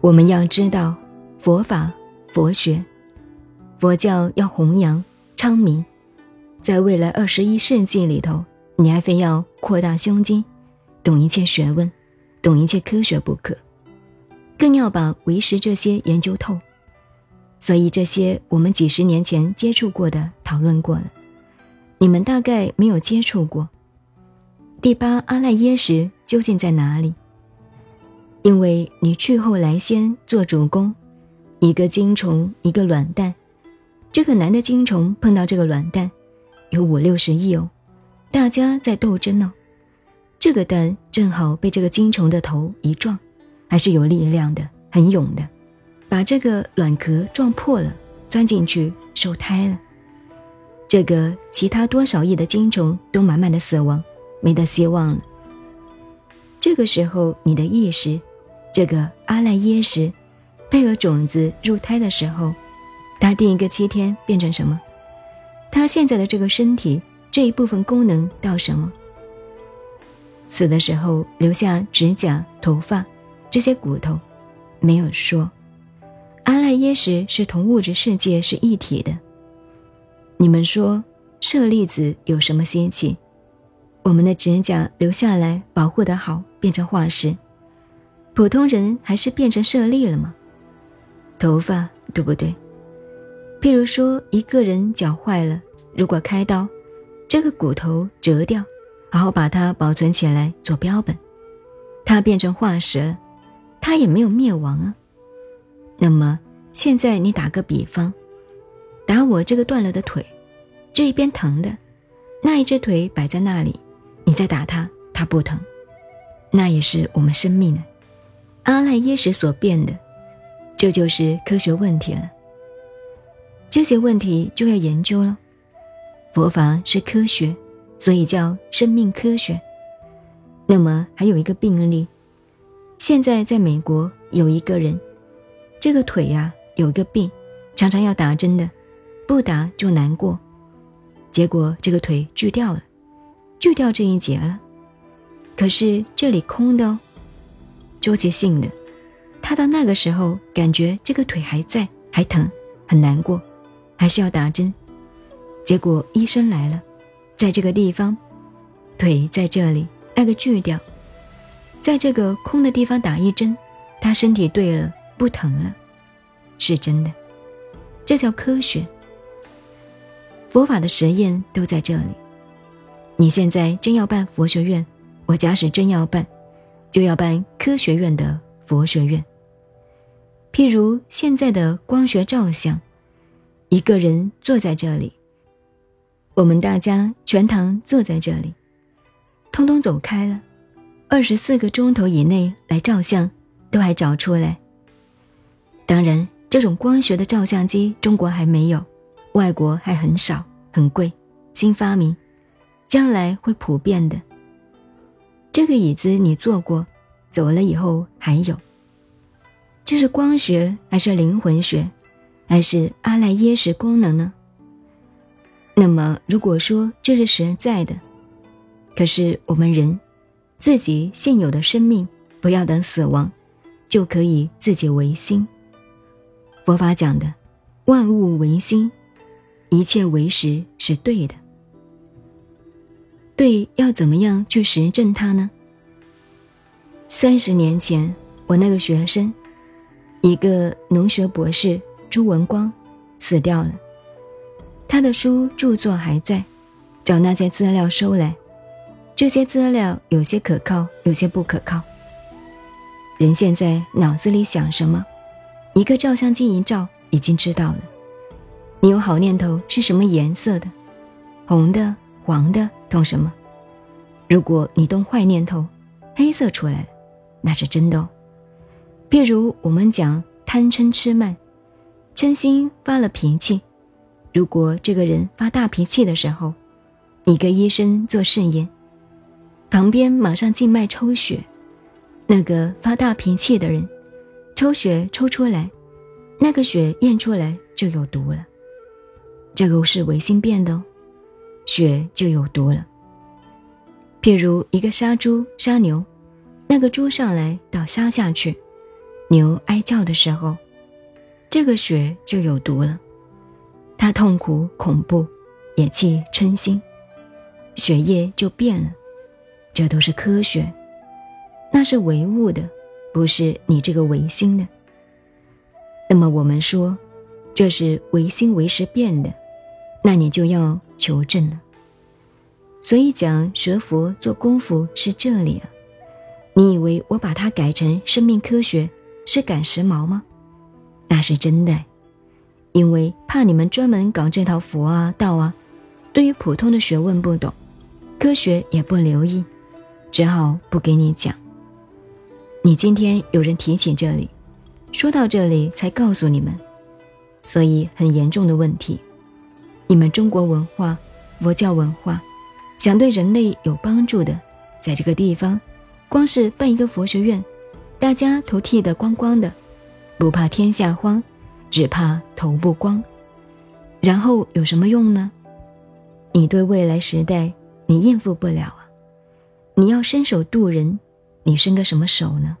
我们要知道佛法、佛学、佛教要弘扬昌明，在未来二十一世纪里头，你还非要扩大胸襟，懂一切学问，懂一切科学不可，更要把唯识这些研究透。所以这些我们几十年前接触过的、讨论过了，你们大概没有接触过。第八阿赖耶识究竟在哪里？因为你去后来先做主公，一个精虫，一个卵蛋，这个男的精虫碰到这个卵蛋，有五六十亿哦，大家在斗争哦。这个蛋正好被这个精虫的头一撞，还是有力量的，很勇的，把这个卵壳撞破了，钻进去受胎了。这个其他多少亿的金虫都慢慢的死亡，没得希望了。这个时候你的意识。这个阿赖耶识，配合种子入胎的时候，他第一个七天变成什么？他现在的这个身体这一部分功能到什么？死的时候留下指甲、头发这些骨头，没有说。阿赖耶识是同物质世界是一体的。你们说舍利子有什么稀奇？我们的指甲留下来保护的好，变成化石。普通人还是变成舍利了吗？头发对不对？譬如说，一个人脚坏了，如果开刀，这个骨头折掉，然后把它保存起来做标本，它变成化石了，它也没有灭亡啊。那么现在你打个比方，打我这个断了的腿，这一边疼的，那一只腿摆在那里，你再打它，它不疼，那也是我们生命呢。阿赖耶识所变的，这就是科学问题了。这些问题就要研究了。佛法是科学，所以叫生命科学。那么还有一个病例，现在在美国有一个人，这个腿呀有一个病，常常要打针的，不打就难过，结果这个腿锯掉了，锯掉这一节了，可是这里空的哦。纠结性的，他到那个时候感觉这个腿还在，还疼，很难过，还是要打针。结果医生来了，在这个地方，腿在这里，那个锯掉，在这个空的地方打一针，他身体对了，不疼了，是真的，这叫科学。佛法的实验都在这里。你现在真要办佛学院，我假使真要办。就要办科学院的佛学院。譬如现在的光学照相，一个人坐在这里，我们大家全堂坐在这里，通通走开了，二十四个钟头以内来照相，都还找出来。当然，这种光学的照相机中国还没有，外国还很少，很贵，新发明，将来会普遍的。这个椅子你坐过，走了以后还有。这是光学还是灵魂学，还是阿赖耶识功能呢？那么如果说这是实在的，可是我们人自己现有的生命，不要等死亡，就可以自己为心。佛法讲的万物唯心，一切为实是对的。对，要怎么样去实证它呢？三十年前，我那个学生，一个农学博士朱文光，死掉了。他的书著作还在，找那些资料收来。这些资料有些可靠，有些不可靠。人现在脑子里想什么，一个照相机一照，已经知道了。你有好念头是什么颜色的？红的、黄的。动什么？如果你动坏念头，黑色出来了，那是真的哦。譬如我们讲贪嗔痴慢，嗔心发了脾气，如果这个人发大脾气的时候，你跟医生做试验，旁边马上静脉抽血，那个发大脾气的人，抽血抽出来，那个血验出来就有毒了，这个是违心变的哦。血就有毒了。譬如一个杀猪杀牛，那个猪上来倒杀下去，牛哀叫的时候，这个血就有毒了。它痛苦、恐怖，也气嗔心，血液就变了。这都是科学，那是唯物的，不是你这个唯心的。那么我们说，这是唯心唯识变的，那你就要求证了。所以讲学佛做功夫是这里啊。你以为我把它改成生命科学是赶时髦吗？那是真的，因为怕你们专门搞这套佛啊道啊，对于普通的学问不懂，科学也不留意，只好不给你讲。你今天有人提起这里，说到这里才告诉你们，所以很严重的问题。你们中国文化、佛教文化，想对人类有帮助的，在这个地方。光是办一个佛学院，大家头剃得光光的，不怕天下荒，只怕头不光。然后有什么用呢？你对未来时代你应付不了啊！你要伸手渡人，你伸个什么手呢？